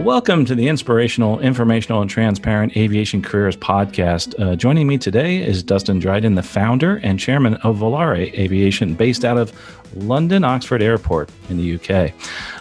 Well, welcome to the inspirational, informational, and transparent aviation careers podcast. Uh, joining me today is Dustin Dryden, the founder and chairman of Volare Aviation, based out of London Oxford Airport in the UK.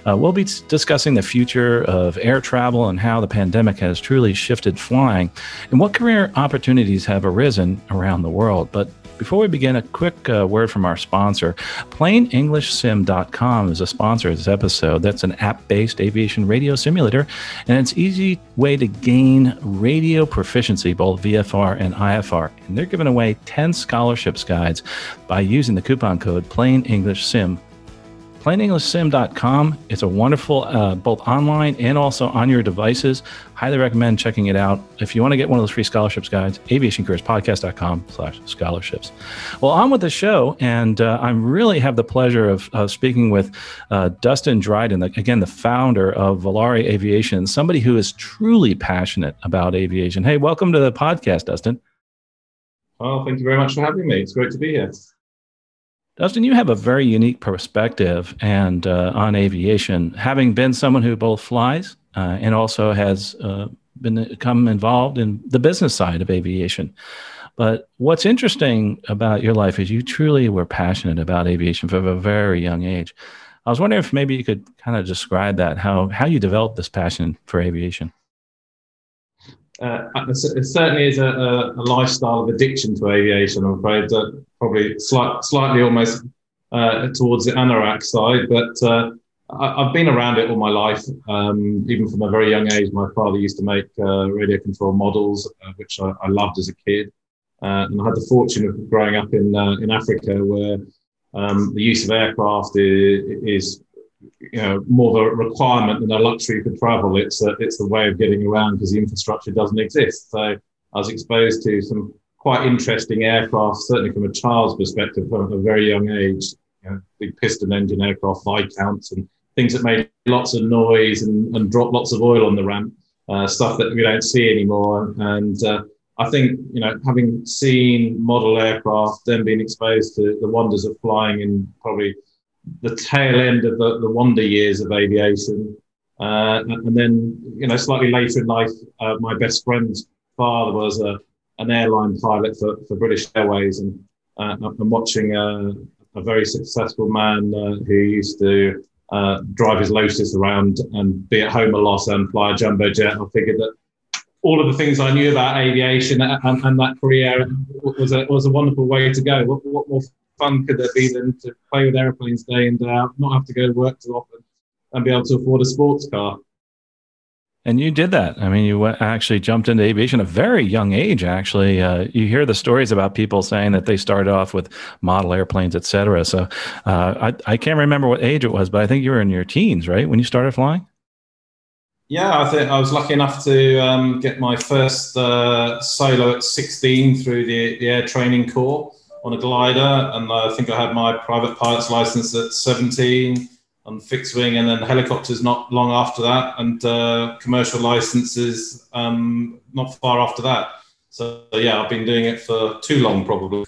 Uh, we'll be discussing the future of air travel and how the pandemic has truly shifted flying and what career opportunities have arisen around the world. But before we begin, a quick uh, word from our sponsor. PlaneEnglishSim.com is a sponsor of this episode. That's an app based aviation radio simulator, and it's an easy way to gain radio proficiency, both VFR and IFR. And they're giving away 10 scholarships guides by using the coupon code PlaneEnglishSim PlaneEnglishSim.com. It's a wonderful, uh, both online and also on your devices. Highly recommend checking it out. If you want to get one of those free scholarships guides, aviationcareerspodcast.com slash scholarships. Well, on with the show, and uh, I really have the pleasure of, of speaking with uh, Dustin Dryden, again, the founder of Volare Aviation, somebody who is truly passionate about aviation. Hey, welcome to the podcast, Dustin. Well, thank you very much for having me. It's great to be here. Dustin, you have a very unique perspective and uh, on aviation, having been someone who both flies uh, and also has uh, been become involved in the business side of aviation. But what's interesting about your life is you truly were passionate about aviation from a very young age. I was wondering if maybe you could kind of describe that how how you developed this passion for aviation. Uh, it certainly is a, a, lifestyle of addiction to aviation. I'm afraid that probably slight, slightly almost uh, towards the anorak side, but uh, I, have been around it all my life. Um, even from a very young age, my father used to make uh, radio control models, uh, which I, I, loved as a kid. Uh, and I had the fortune of growing up in in Africa, where um, the use of aircraft is, is you know more of a requirement than a luxury for travel. It's a, it's the way of getting around because the infrastructure doesn't exist. So I was exposed to some quite interesting aircraft, certainly from a child's perspective, from a very young age. You know, big piston engine aircraft, Viscounts, and things that made lots of noise and, and dropped lots of oil on the ramp. Uh, stuff that we don't see anymore. And uh, I think you know, having seen model aircraft, then being exposed to the wonders of flying in probably the tail end of the, the wonder years of aviation. Uh, and then, you know, slightly later in life, uh, my best friend's father was a, an airline pilot for, for British Airways. And uh, I'm watching a, a, very successful man uh, who used to uh, drive his Lotus around and be at home a lot and fly a jumbo jet. I figured that all of the things I knew about aviation and, and that career was a, was a wonderful way to go. What, what more fun could there be than to play with airplanes day and day out, not have to go to work too often, and be able to afford a sports car? And you did that. I mean, you actually jumped into aviation at a very young age. Actually, uh, you hear the stories about people saying that they started off with model airplanes, et cetera. So, uh, I, I can't remember what age it was, but I think you were in your teens, right, when you started flying. Yeah, I think I was lucky enough to um, get my first uh, solo at 16 through the, the Air Training Corps on a glider, and I think I had my private pilot's license at 17 on fixed wing, and then helicopters not long after that, and uh, commercial licenses um, not far after that. So yeah, I've been doing it for too long, probably.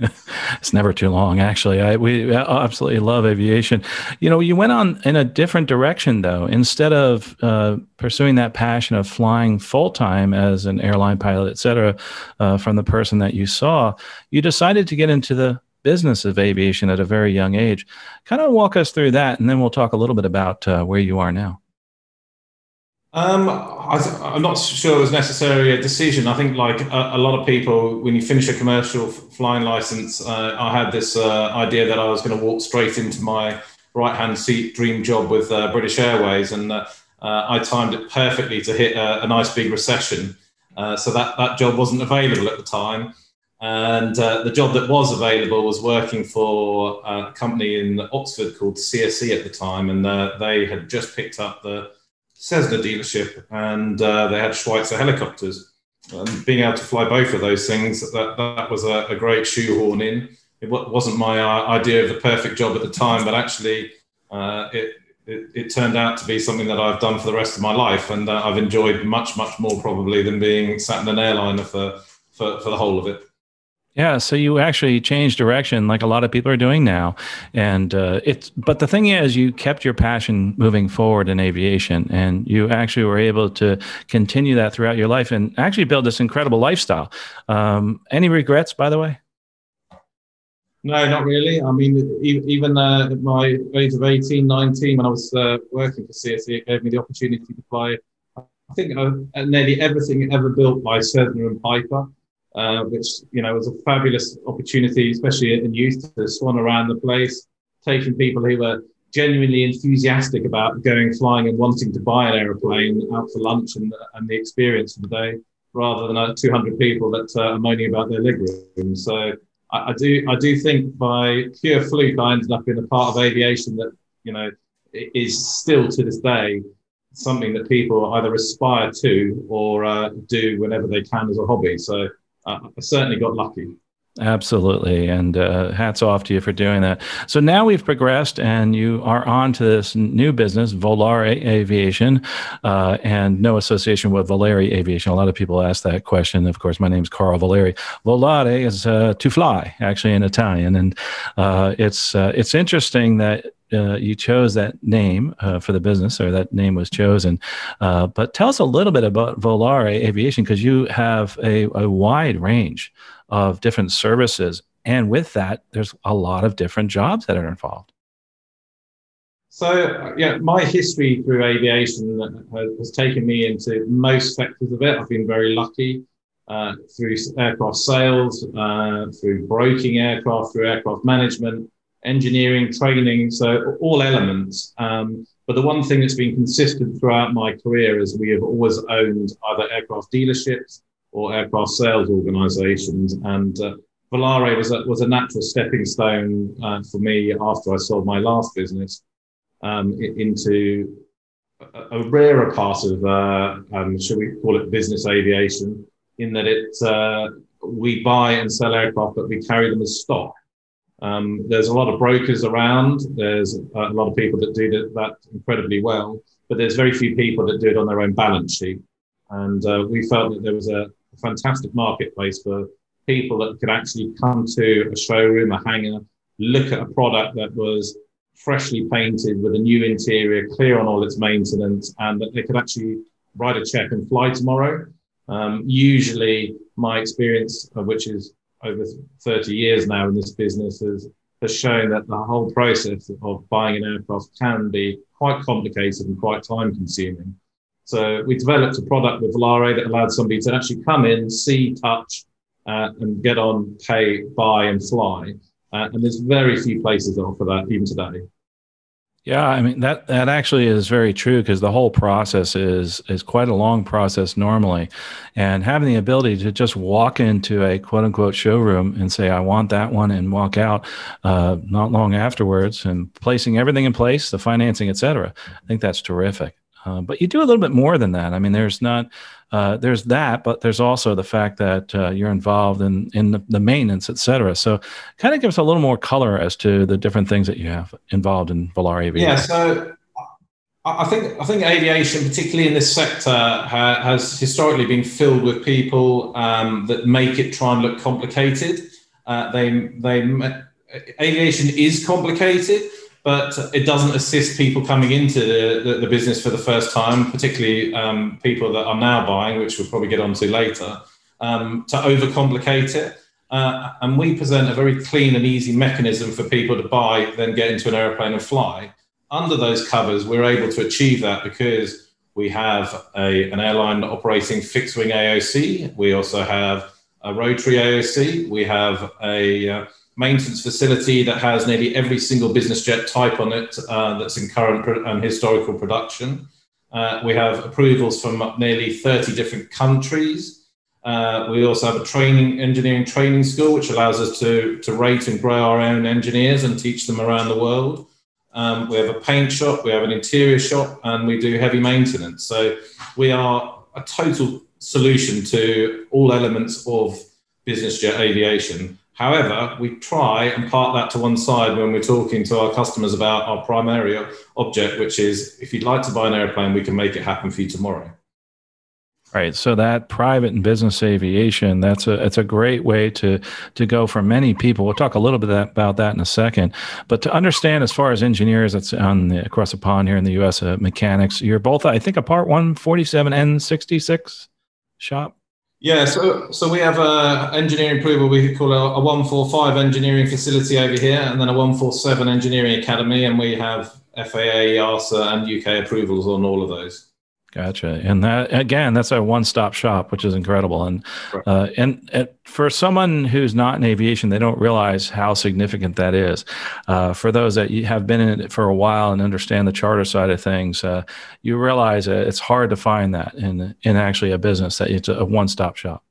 it's never too long, actually. I, we absolutely love aviation. You know, you went on in a different direction, though. Instead of uh, pursuing that passion of flying full time as an airline pilot, et cetera, uh, from the person that you saw, you decided to get into the business of aviation at a very young age. Kind of walk us through that, and then we'll talk a little bit about uh, where you are now. Um, I, am not sure it was necessarily a decision. I think, like a, a lot of people, when you finish a commercial flying license, uh, I had this uh, idea that I was going to walk straight into my right hand seat dream job with uh, British Airways, and uh, uh, I timed it perfectly to hit a, a nice big recession. Uh, so that that job wasn't available at the time, and the job that was available was working for a company in Oxford called CSE at the time, and they had just picked up the Cessna dealership, and uh, they had Schweizer helicopters. And being able to fly both of those things, that, that was a, a great shoehorn in. It wasn't my uh, idea of the perfect job at the time, but actually, uh, it, it, it, turned out to be something that I've done for the rest of my life, and uh, I've enjoyed much, much more probably than being sat in an airliner for, for, for the whole of it. Yeah, so you actually changed direction, like a lot of people are doing now, and uh, it's. But the thing is, you kept your passion moving forward in aviation, and you actually were able to continue that throughout your life, and actually build this incredible lifestyle. Um, any regrets, by the way? No, not really. I mean, even uh, at my age of 18, 19, when I was uh, working for CSE, it gave me the opportunity to fly. I think uh, nearly everything ever built by Cessna and Piper uh, which you know was a fabulous opportunity, especially in youth, to swan around the place, taking people who were genuinely enthusiastic about going flying and wanting to buy an aeroplane out for lunch and, and the experience of the day, rather than uh, 200 people that uh, are moaning about their leg room. So I, I, do I do think by pure fluke I ended up in a part of aviation that you know is still to this day something that people either aspire to or uh, do whenever they can as a hobby. So uh, I certainly got lucky. Absolutely. And uh, hats off to you for doing that. So now we've progressed and you are on to this new business, Volare Aviation, uh, and no association with Valeri Aviation. A lot of people ask that question. Of course, my name is Carl Valeri. Volare is uh, to fly, actually, in Italian. And uh, it's, uh, it's interesting that uh, you chose that name uh, for the business, or that name was chosen. Uh, but tell us a little bit about Volare Aviation because you have a, a, wide range of different services, and with that, there's a lot of different jobs that are involved. So, yeah, my history through aviation has, taken me into most sectors of it. I've been very lucky. Uh, through aircraft sales, uh, through broking aircraft, through aircraft management, engineering, training, so all elements. Um, but the one thing that's been consistent throughout my career is we have always owned either aircraft dealerships or aircraft sales organizations. And uh, Volare was a, was a natural stepping stone uh, for me after I sold my last business um, into a, a, rarer part of, uh, um, should we call it business aviation, in that it uh, we buy and sell aircraft, but we carry them as stock. Um, there's a lot of brokers around. There's a lot of people that do that incredibly well, but there's very few people that do it on their own balance sheet. And uh, we felt that there was a fantastic marketplace for people that could actually come to a showroom, a hangar, look at a product that was freshly painted with a new interior, clear on all its maintenance, and that they could actually write a check and fly tomorrow. Um, usually, my experience, uh, which is over 30 years now in this business has, has shown that the whole process of buying an aircraft can be quite complicated and quite time consuming. So we developed a product with Volare that allowed somebody to actually come in, see, touch, uh, and get on, pay, buy, and fly. Uh, and there's very few places that offer that even today. Yeah, I mean that that actually is very true because the whole process is is quite a long process normally, and having the ability to just walk into a quote unquote showroom and say I want that one and walk out uh, not long afterwards and placing everything in place, the financing, etc. I think that's terrific. Uh, but you do a little bit more than that. I mean, there's not uh, there's that, but there's also the fact that uh, you're involved in in the, the maintenance, et cetera. So, kind of give us a little more color as to the different things that you have involved in Volare Aviation. Yeah, so I think I think aviation, particularly in this sector, ha, has historically been filled with people um, that make it try and look complicated. Uh, they they aviation is complicated but it doesn't assist people coming into the, the, the business for the first time, particularly um, people that are now buying, which we'll probably get onto later, um, to overcomplicate it. Uh, and we present a very clean and easy mechanism for people to buy, then get into an airplane and fly. Under those covers, we're able to achieve that because we have a, an airline operating fixed wing AOC. We also have a rotary AOC. We have a uh, maintenance facility that has nearly every single business jet type on it uh, that's in current and historical production. Uh, we have approvals from nearly 30 different countries. Uh, we also have a training engineering training school, which allows us to, to rate and grow our own engineers and teach them around the world. Um, we have a paint shop, we have an interior shop, and we do heavy maintenance. So we are a total solution to all elements of business jet aviation. However, we try and park that to one side when we're talking to our customers about our primary object, which is if you'd like to buy an airplane, we can make it happen for you tomorrow. Right. So that private and business aviation, that's a it's a great way to to go for many people. We'll talk a little bit about that in a second. But to understand, as far as engineers, that's on the, across the pond here in the U.S. Uh, mechanics, you're both, I think, a Part 147 and 66 shop. Yeah, so so we have a engineering approval. We could call it a 145 engineering facility over here, and then a 147 engineering academy, and we have FAA, EASA, and UK approvals on all of those. Gotcha. And that again, that's a one-stop shop, which is incredible. And uh, and, and, for someone who's not in aviation, they don't realize how significant that is. Uh, for those that have been in it for a while and understand the charter side of things, uh, you realize it's hard to find that in in actually a business that it's a one-stop shop.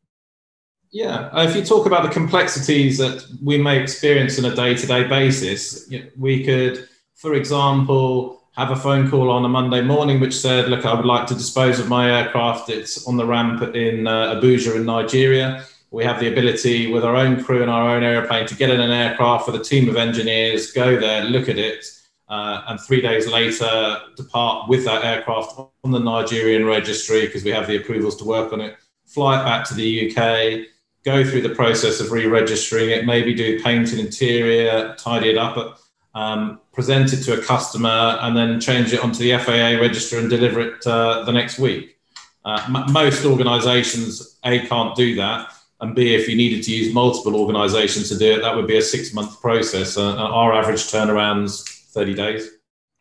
Yeah, uh, if you talk about the complexities that we may experience on a day-to-day basis, we could, for example have a phone call on a Monday morning which said, look, I would like to dispose of my aircraft. It's on the ramp in uh, Abuja in Nigeria. We have the ability with our own crew and our own airplane to get in an aircraft with a team of engineers, go there, look at it, uh, and three days later depart with that aircraft on the Nigerian registry because we have the approvals to work on it, fly it back to the UK, go through the process of re-registering it, maybe do paint and interior, tidy it up um, present it to a customer, and then change it onto the FAA register and deliver it uh, the next week. Uh, m- most organizations, A, can't do that. And B, if you needed to use multiple organizations to do it, that would be a six month process. Uh, our average turnaround's 30 days.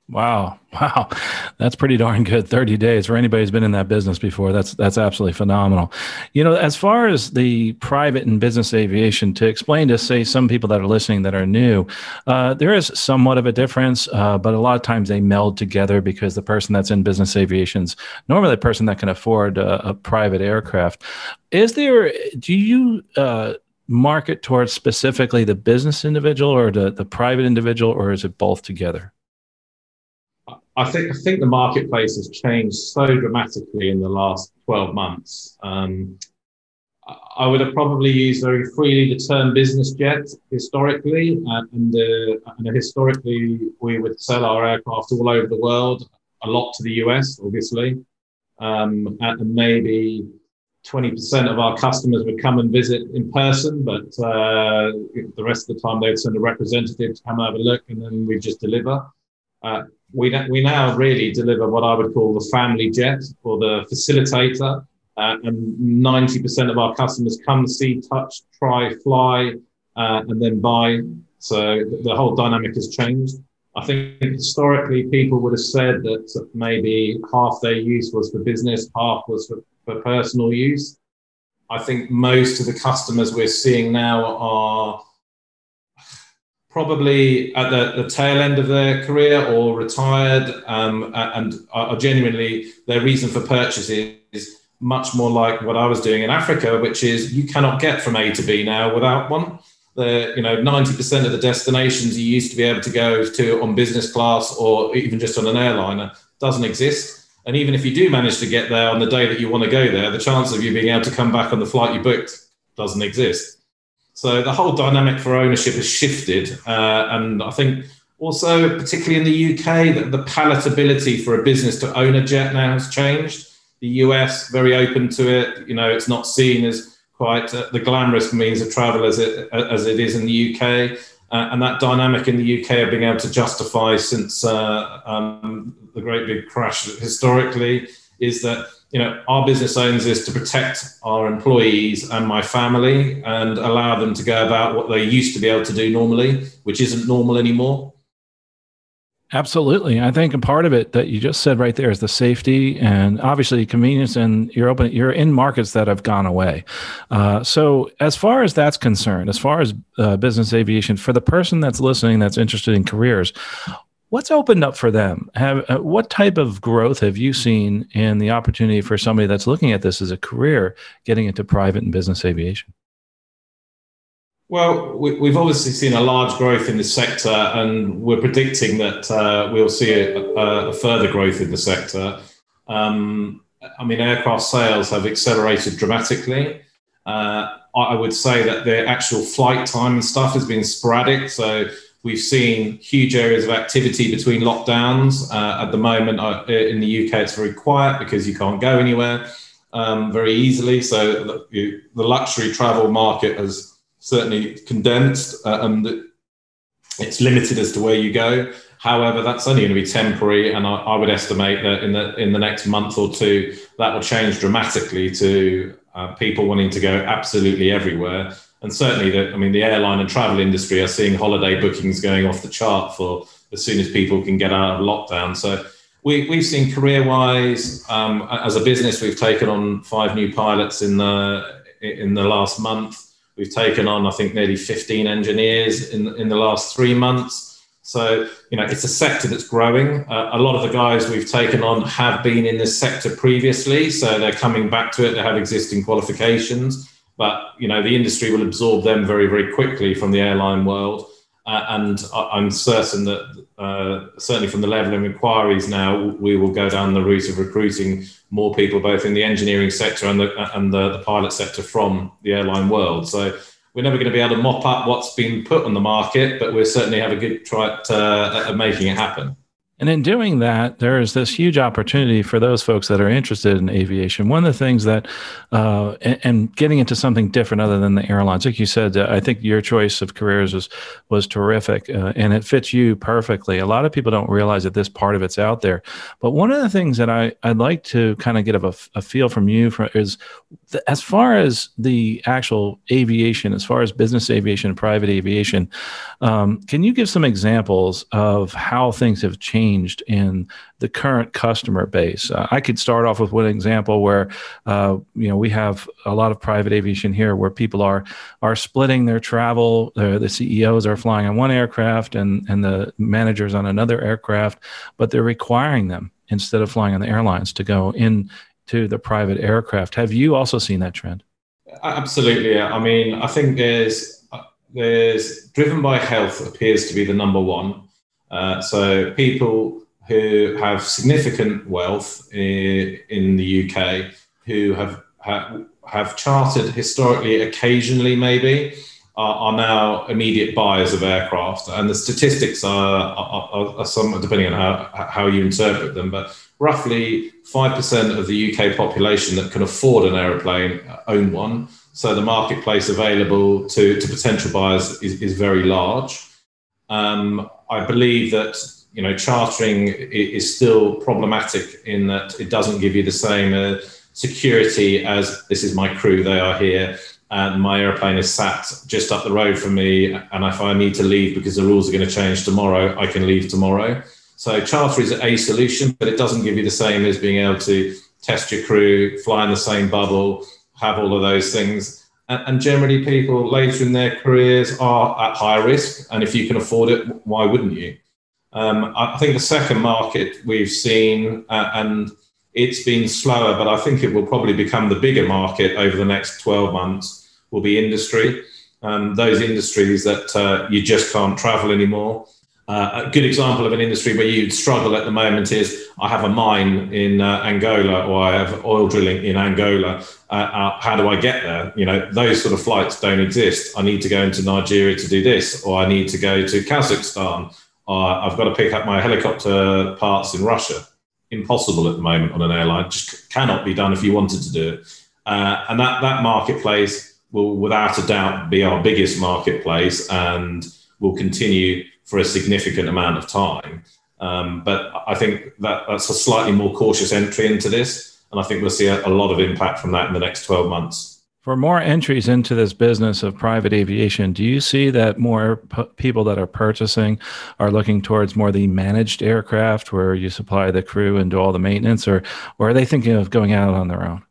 Wow. Wow. That's pretty darn good. 30 days for anybody who's been in that business before. That's that's absolutely phenomenal. You know, as far as the private and business aviation, to explain to say some people that are listening that are new, uh, there is somewhat of a difference, uh, but a lot of times they meld together because the person that's in business aviation's normally the person that can afford a, a private aircraft. Is there, do you, uh, market towards specifically the business individual or the, the private individual, or is it both together? I think I think the marketplace has changed so dramatically in the last 12 months. Um, I would have probably used very freely the term business jet historically, and, and, uh, and, historically we would sell our aircraft all over the world, a lot to the US, obviously, um, and maybe 20% of our customers would come and visit in person, but uh, the rest of the time they'd send a representative to come have a look, and then we just deliver. Uh, we, we now really deliver what I would call the family jet or the facilitator. Uh, and 90% of our customers come, see, touch, try, fly, uh, and then buy. So the whole dynamic has changed. I think historically people would have said that maybe half their use was for business, half was for, for personal use. I think most of the customers we're seeing now are probably at the, the tail end of their career or retired, um, and are genuinely their reason for purchase is much more like what I was doing in Africa, which is you cannot get from A to B now without one. The you know ninety percent of the destinations you used to be able to go to on business class or even just on an airliner doesn't exist. And even if you do manage to get there on the day that you want to go there, the chance of you being able to come back on the flight you booked doesn't exist. So the whole dynamic for ownership has shifted, uh, and I think also, particularly in the UK, that the palatability for a business to own a jet now has changed. The US very open to it. You know, it's not seen as quite uh, the glamorous means of travel as it as it is in the UK. Uh, and that dynamic in the UK of being able to justify since uh, um, the great big crash historically is that you know, our business owns is to protect our employees and my family and allow them to go about what they used to be able to do normally, which isn't normal anymore. Absolutely. I think a part of it that you just said right there is the safety and obviously convenience and you're open, you're in markets that have gone away. Uh, so as far as that's concerned, as far as uh, business aviation, for the person that's listening, that's interested in careers, What's opened up for them? Have uh, what type of growth have you seen in the opportunity for somebody that's looking at this as a career, getting into private and business aviation? Well, we, have obviously seen a large growth in this sector, and we're predicting that uh, we'll see a, a, further growth in the sector. Um, I mean, aircraft sales have accelerated dramatically. Uh, I would say that the actual flight time and stuff has been sporadic. So We've seen huge areas of activity between lockdowns. Uh, at the moment, uh, in the UK, it's very quiet because you can't go anywhere. um, very easily. So the, the, luxury travel market has certainly condensed uh, and it's limited as to where you go. However, that's only going to be temporary, and I, I, would estimate that in the in the next month or two, that will change dramatically to uh, people wanting to go absolutely everywhere. And certainly, that I mean, the airline and travel industry are seeing holiday bookings going off the chart for as soon as people can get out of lockdown. So we, we've seen career-wise, um, as a business, we've taken on five new pilots in the in the last month. We've taken on, I think, nearly 15 engineers in in the last three months. So, you know, it's a sector that's growing. Uh, a lot of the guys we've taken on have been in this sector previously, so they're coming back to it. They have existing qualifications, but you know, the industry will absorb them very, very quickly from the airline world. Uh, and I'm certain that uh, certainly from the level of inquiries now, we will go down the route of recruiting more people, both in the engineering sector and the and the, the pilot sector from the airline world. So we're never going to be able to mop up what's been put on the market, but we'll certainly have a good try at, uh, at making it happen. And in doing that, there is this huge opportunity for those folks that are interested in aviation. One of the things that, uh, and, and, getting into something different other than the airlines, like you said, uh, I think your choice of careers was was terrific, uh, and it fits you perfectly. A lot of people don't realize that this part of it's out there. But one of the things that I I'd like to kind of get a, a feel from you is as far as the actual aviation, as far as business aviation, private aviation. Um, can you give some examples of how things have changed? Changed in the current customer base. Uh, I could start off with one example where, uh, you know, we have a lot of private aviation here where people are are splitting their travel. Uh, the CEOs are flying on one aircraft and and the managers on another aircraft, but they're requiring them instead of flying on the airlines to go in to the private aircraft. Have you also seen that trend? Absolutely. I mean, I think there's there's driven by health appears to be the number one. Uh, so people who have significant wealth in, the UK who have, have, have chartered historically, occasionally maybe, are, are, now immediate buyers of aircraft. And the statistics are, are, are somewhat depending on how, how you interpret them, but roughly 5% of the UK population that can afford an aeroplane own one. So the marketplace available to, to potential buyers is, is very large. Um, I believe that you know chartering is still problematic in that it doesn't give you the same uh, security as this is my crew, they are here, and my airplane is sat just up the road from me. And if I need to leave because the rules are going to change tomorrow, I can leave tomorrow. So charter is a solution, but it doesn't give you the same as being able to test your crew, fly in the same bubble, have all of those things and generally people later in their careers are at higher risk and if you can afford it why wouldn't you? Um, i think the second market we've seen uh, and it's been slower but i think it will probably become the bigger market over the next 12 months will be industry. Um, those industries that uh, you just can't travel anymore uh, a good example of an industry where you'd struggle at the moment is I have a mine in uh, Angola or I have oil drilling in Angola. Uh, uh, how do I get there? You know, those sort of flights don't exist. I need to go into Nigeria to do this, or I need to go to Kazakhstan, or I've got to pick up my helicopter parts in Russia. Impossible at the moment on an airline. Just cannot be done if you wanted to do it. Uh, and that, that marketplace will, without a doubt, be our biggest marketplace and will continue for a significant amount of time. Um, but I think that that's a slightly more cautious entry into this. And I think we'll see a, a lot of impact from that in the next 12 months. For more entries into this business of private aviation, do you see that more p- people that are purchasing are looking towards more the managed aircraft where you supply the crew and do all the maintenance, or, or are they thinking of going out on their own?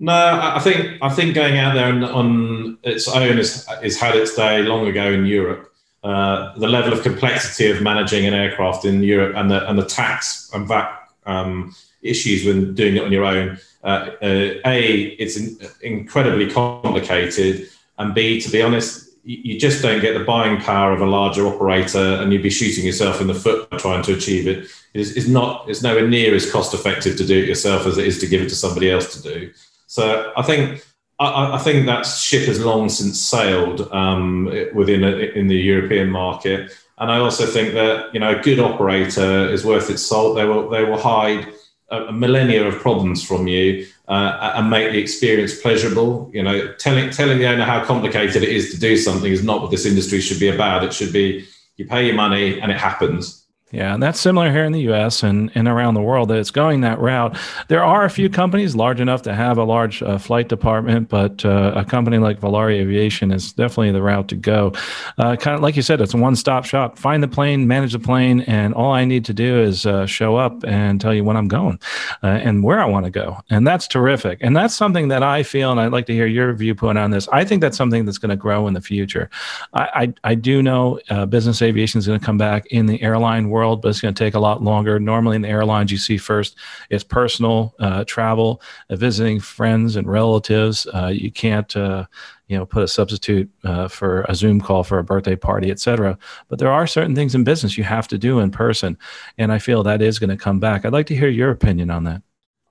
No, I think I think going out there on, on its own is, is had its day long ago in Europe. Uh, the level of complexity of managing an aircraft in Europe and the and the tax and VAT um, issues when doing it on your own. Uh, uh, a, it's in, incredibly complicated, and B, to be honest, you, you just don't get the buying power of a larger operator, and you'd be shooting yourself in the foot trying to achieve it. It's, it's not. It's nowhere near as cost effective to do it yourself as it is to give it to somebody else to do. So I think I, I, think that ship has long since sailed um, within a, in the European market, and I also think that you know a good operator is worth its salt. They will they will hide a millennia of problems from you uh, and make the experience pleasurable. You know, telling telling the owner how complicated it is to do something is not what this industry should be about. It should be you pay your money and it happens. Yeah, and that's similar here in the US and, and around the world that it's going that route. There are a few companies large enough to have a large uh, flight department, but uh, a company like Volare Aviation is definitely the route to go. Uh, kind of like you said, it's a one stop shop. Find the plane, manage the plane, and all I need to do is uh, show up and tell you when I'm going uh, and where I want to go. And that's terrific. And that's something that I feel, and I'd like to hear your viewpoint on this. I think that's something that's going to grow in the future. I, I, I do know uh, business aviation is going to come back in the airline world world, but it's going to take a lot longer. Normally, in the airlines, you see first it's personal uh, travel, uh, visiting friends and relatives. Uh, you can't, uh, you know, put a substitute uh, for a Zoom call for a birthday party, etc. But there are certain things in business you have to do in person, and I feel that is going to come back. I'd like to hear your opinion on that.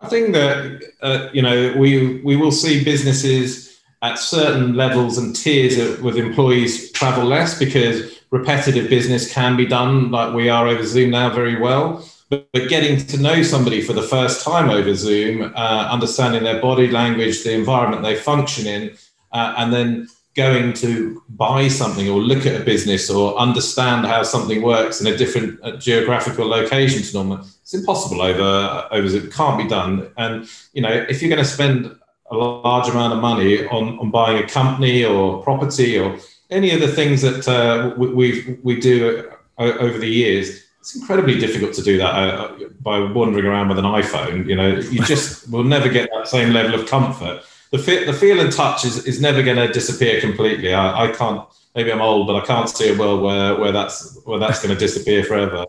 I think that uh, you know we we will see businesses at certain levels and tiers with employees travel less because repetitive business can be done like we are over Zoom now very well. But, but getting to know somebody for the first time over Zoom, uh, understanding their body language, the environment they function in, uh, and then going to buy something or look at a business or understand how something works in a different uh, geographical location to normal, it's impossible over over Zoom. It can't be done. And you know, if you're going to spend a large amount of money on, on buying a company or property or any of the things that uh, we we do over the years, it's incredibly difficult to do that uh, by wandering around with an iPhone. You know, you just will never get that same level of comfort. The feel, the feel and touch is, is never going to disappear completely. I, I can't. Maybe I'm old, but I can't see a world where, where that's where that's going to disappear forever.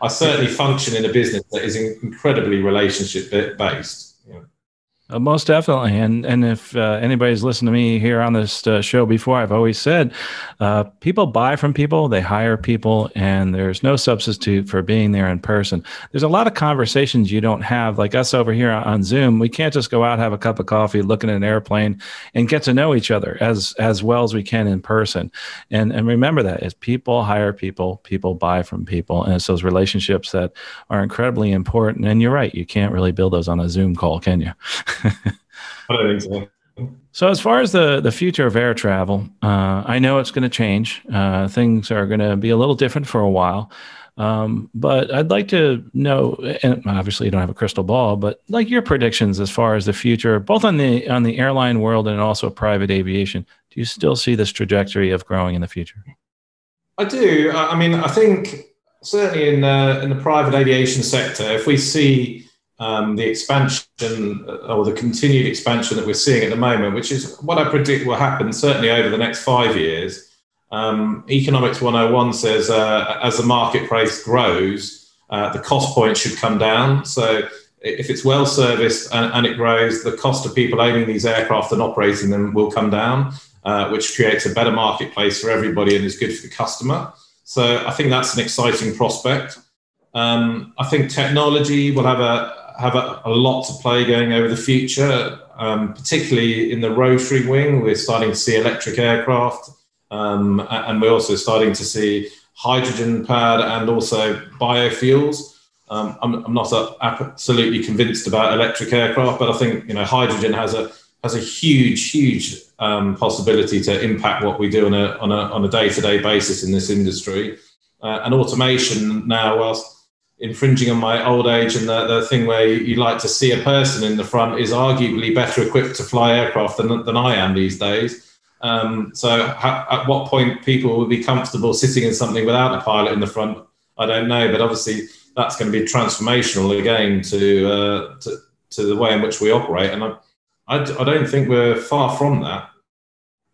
I certainly function in a business that is incredibly relationship based. Uh, most definitely, and and if uh, anybody's listened to me here on this uh, show before, I've always said, uh, people buy from people, they hire people, and there's no substitute for being there in person. There's a lot of conversations you don't have, like us over here on Zoom. We can't just go out have a cup of coffee, look at an airplane, and get to know each other as as well as we can in person. And and remember that as people hire people, people buy from people, and it's those relationships that are incredibly important. And you're right, you can't really build those on a Zoom call, can you? I don't think so. So, as far as the, the future of air travel, uh, I know it's going to change. Uh, things are going to be a little different for a while. Um, but I'd like to know, and obviously you don't have a crystal ball, but like your predictions as far as the future, both on the on the airline world and also private aviation. Do you still see this trajectory of growing in the future? I do. I mean, I think certainly in uh, in the private aviation sector, if we see um, the expansion uh, or the continued expansion that we're seeing at the moment, which is what I predict will happen certainly over the next five years. Um, Economics 101 says uh, as the marketplace grows, uh, the cost point should come down. So if it's well serviced and, and, it grows, the cost of people owning these aircraft and operating them will come down, uh, which creates a better marketplace for everybody and is good for the customer. So I think that's an exciting prospect. Um, I think technology will have a have a, a, lot to play going over the future, um, particularly in the rotary wing. We're starting to see electric aircraft, um, and we're also starting to see hydrogen powered and also biofuels. Um, I'm, I'm, not absolutely convinced about electric aircraft, but I think you know hydrogen has a has a huge, huge um, possibility to impact what we do on a on a on a day to day basis in this industry. Uh, and automation now, whilst infringing on my old age and the, the thing where you, you, like to see a person in the front is arguably better equipped to fly aircraft than, than I am these days. Um, so ha- at what point people will be comfortable sitting in something without a pilot in the front, I don't know. But obviously that's going to be transformational again to, uh, to, to the way in which we operate. And I, I, I don't think we're far from that.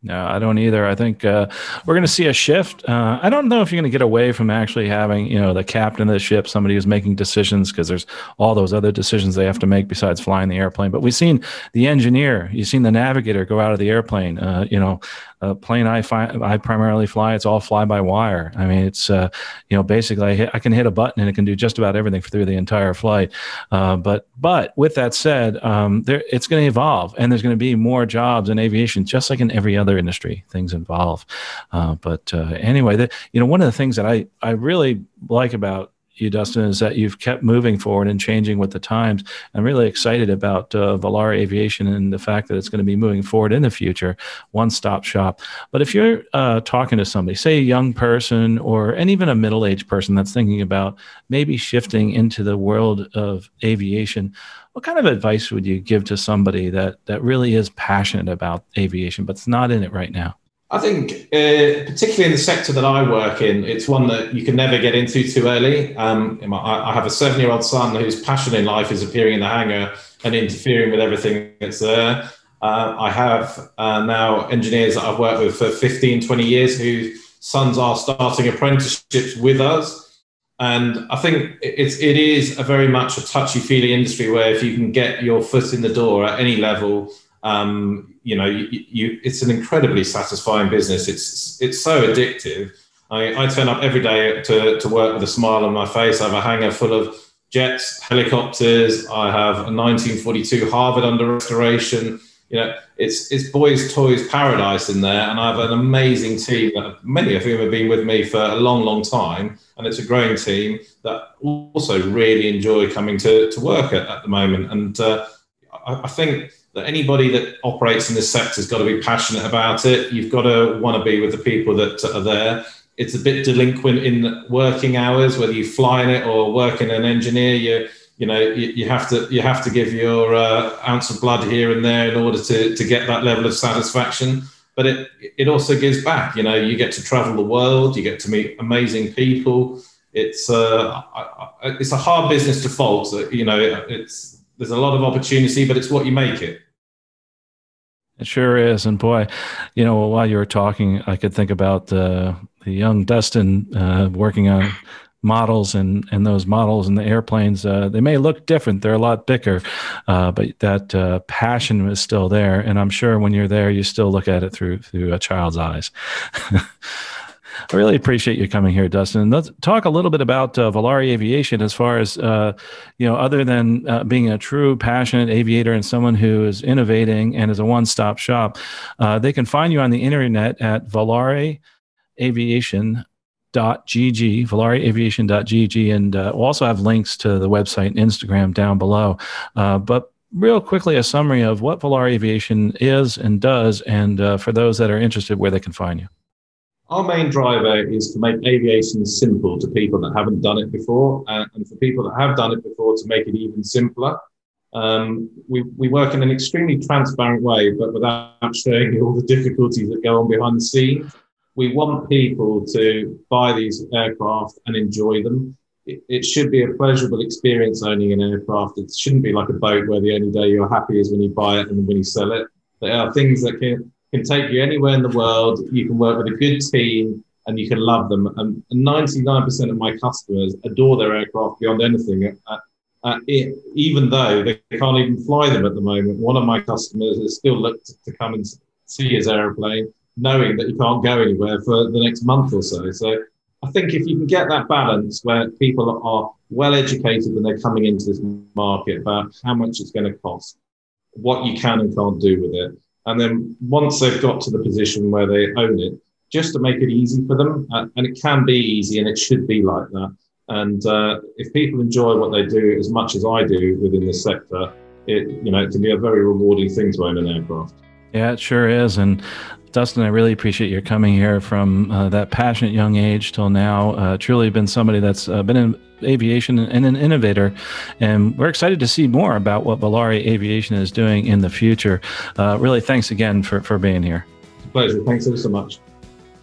No, I don't either. I think uh, we're going to see a shift. Uh, I don't know if you're going to get away from actually having, you know, the captain of the ship, somebody who's making decisions, because there's all those other decisions they have to make besides flying the airplane. But we've seen the engineer, you've seen the navigator go out of the airplane. Uh, you know, a plane I fi- I primarily fly, it's all fly by wire. I mean, it's uh, you know basically I, hit, I, can hit a button and it can do just about everything through the entire flight. Uh, but but with that said, um, there it's going to evolve, and there's going to be more jobs in aviation, just like in every other industry. Things evolve. Uh, but uh, anyway, the, you know one of the things that I I really like about you, Dustin, is that you've kept moving forward and changing with the times. I'm really excited about uh, Volare Aviation and the fact that it's going to be moving forward in the future, one stop shop. But if you're uh, talking to somebody, say a young person or and even a middle aged person that's thinking about maybe shifting into the world of aviation, what kind of advice would you give to somebody that that really is passionate about aviation but's not in it right now? I think, uh, particularly in the sector that I work in, it's one that you can never get into too early. Um, I, have a seven year old son whose passion in life is appearing in the hangar and interfering with everything that's there. Uh, I have uh, now engineers that I've worked with for 15, 20 years whose sons are starting apprenticeships with us. And I think it's it is a very much a touchy feely industry where if you can get your foot in the door at any level, um, you know, you, you, it's an incredibly satisfying business. It's it's so addictive. I, I turn up every day to, to work with a smile on my face. I have a hangar full of jets, helicopters. I have a 1942 Harvard under restoration. You know, it's it's boys' toys paradise in there, and I have an amazing team. Many of whom have been with me for a long, long time, and it's a growing team that also really enjoy coming to, to work at, at the moment. And uh, I, I think that anybody that operates in this sector has got to be passionate about it. You've got to want to be with the people that are there. It's a bit delinquent in working hours, whether you fly in it or work in an engineer. You you know you, you have to you have to give your uh, ounce of blood here and there in order to to get that level of satisfaction. But it it also gives back. You know, you get to travel the world. You get to meet amazing people. It's uh, it's a hard business to fault. You know, it's there's a lot of opportunity, but it's what you make it. It sure is, and boy, you know, while you were talking, I could think about uh, the young Dustin uh, working on models, and and those models and the airplanes. Uh, they may look different; they're a lot bigger, uh, but that uh, passion is still there. And I'm sure when you're there, you still look at it through through a child's eyes. I really appreciate you coming here, Dustin. Let's talk a little bit about uh, Aviation as far as, uh, you know, other than uh, being a true passionate aviator and someone who is innovating and is a one stop shop. Uh, they can find you on the internet at Volare Aviation. .gg, volareaviation.gg, and uh, we'll also have links to the website and Instagram down below. Uh, but real quickly, a summary of what Volare Aviation is and does, and uh, for those that are interested, where they can find you. Our main driver is to make aviation simple to people that haven't done it before, uh, and for people that have done it before, to make it even simpler. Um, we, we work in an extremely transparent way, but without showing you all the difficulties that go on behind the scenes. We want people to buy these aircraft and enjoy them. It, it should be a pleasurable experience owning an aircraft. It shouldn't be like a boat where the only day you're happy is when you buy it and when you sell it. There are things that can can take you anywhere in the world. You can work with a good team and you can love them. And 99% of my customers adore their aircraft beyond anything. Uh, uh, it, even though they can't even fly them at the moment, one of my customers has still looked to come and see his airplane, knowing that he can't go anywhere for the next month or so. So I think if you can get that balance where people are well educated when they're coming into this market about how much it's going to cost, what you can and can't do with it, and then once they've got to the position where they own it, just to make it easy for them. Uh, and it can be easy and it should be like that. And uh, if people enjoy what they do as much as I do within the sector, it, you know, it can be a very rewarding thing to own an aircraft. Yeah, it sure is. And Dustin, I really appreciate your coming here from uh, that passionate young age till now. Uh, truly been somebody that's uh, been in aviation and an innovator. And we're excited to see more about what Volare Aviation is doing in the future. Uh, really, thanks again for, for being here. Pleasure. Thanks so much.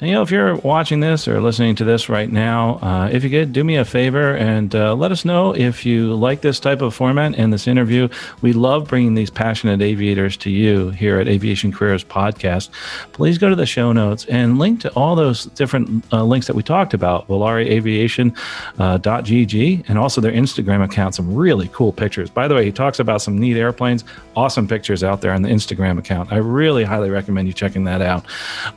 And, you know, if you're watching this or listening to this right now, uh, if you could do me a favor and uh, let us know if you like this type of format and this interview. We love bringing these passionate aviators to you here at Aviation Careers Podcast. Please go to the show notes and link to all those different uh, links that we talked about, volareaviation.gg, uh, and also their Instagram account. Some really cool pictures. By the way, he talks about some neat airplanes, awesome pictures out there on the Instagram account. I really highly recommend you checking that out.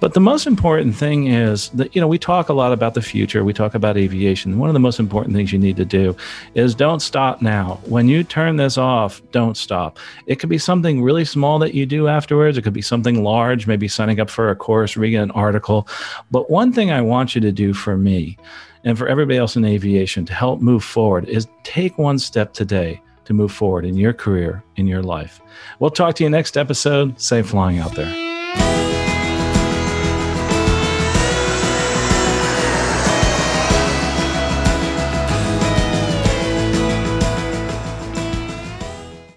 But the most important thing thing is that, you know, we talk a lot about the future, we talk about aviation. One of the most important things you need to do is don't stop now. When you turn this off, don't stop. It could be something really small that you do afterwards, it could be something large, maybe signing up for a course, reading an article. But one thing I want you to do for me and for everybody else in aviation to help move forward is take one step today to move forward in your career, in your life. We'll talk to you next episode. Safe flying out there.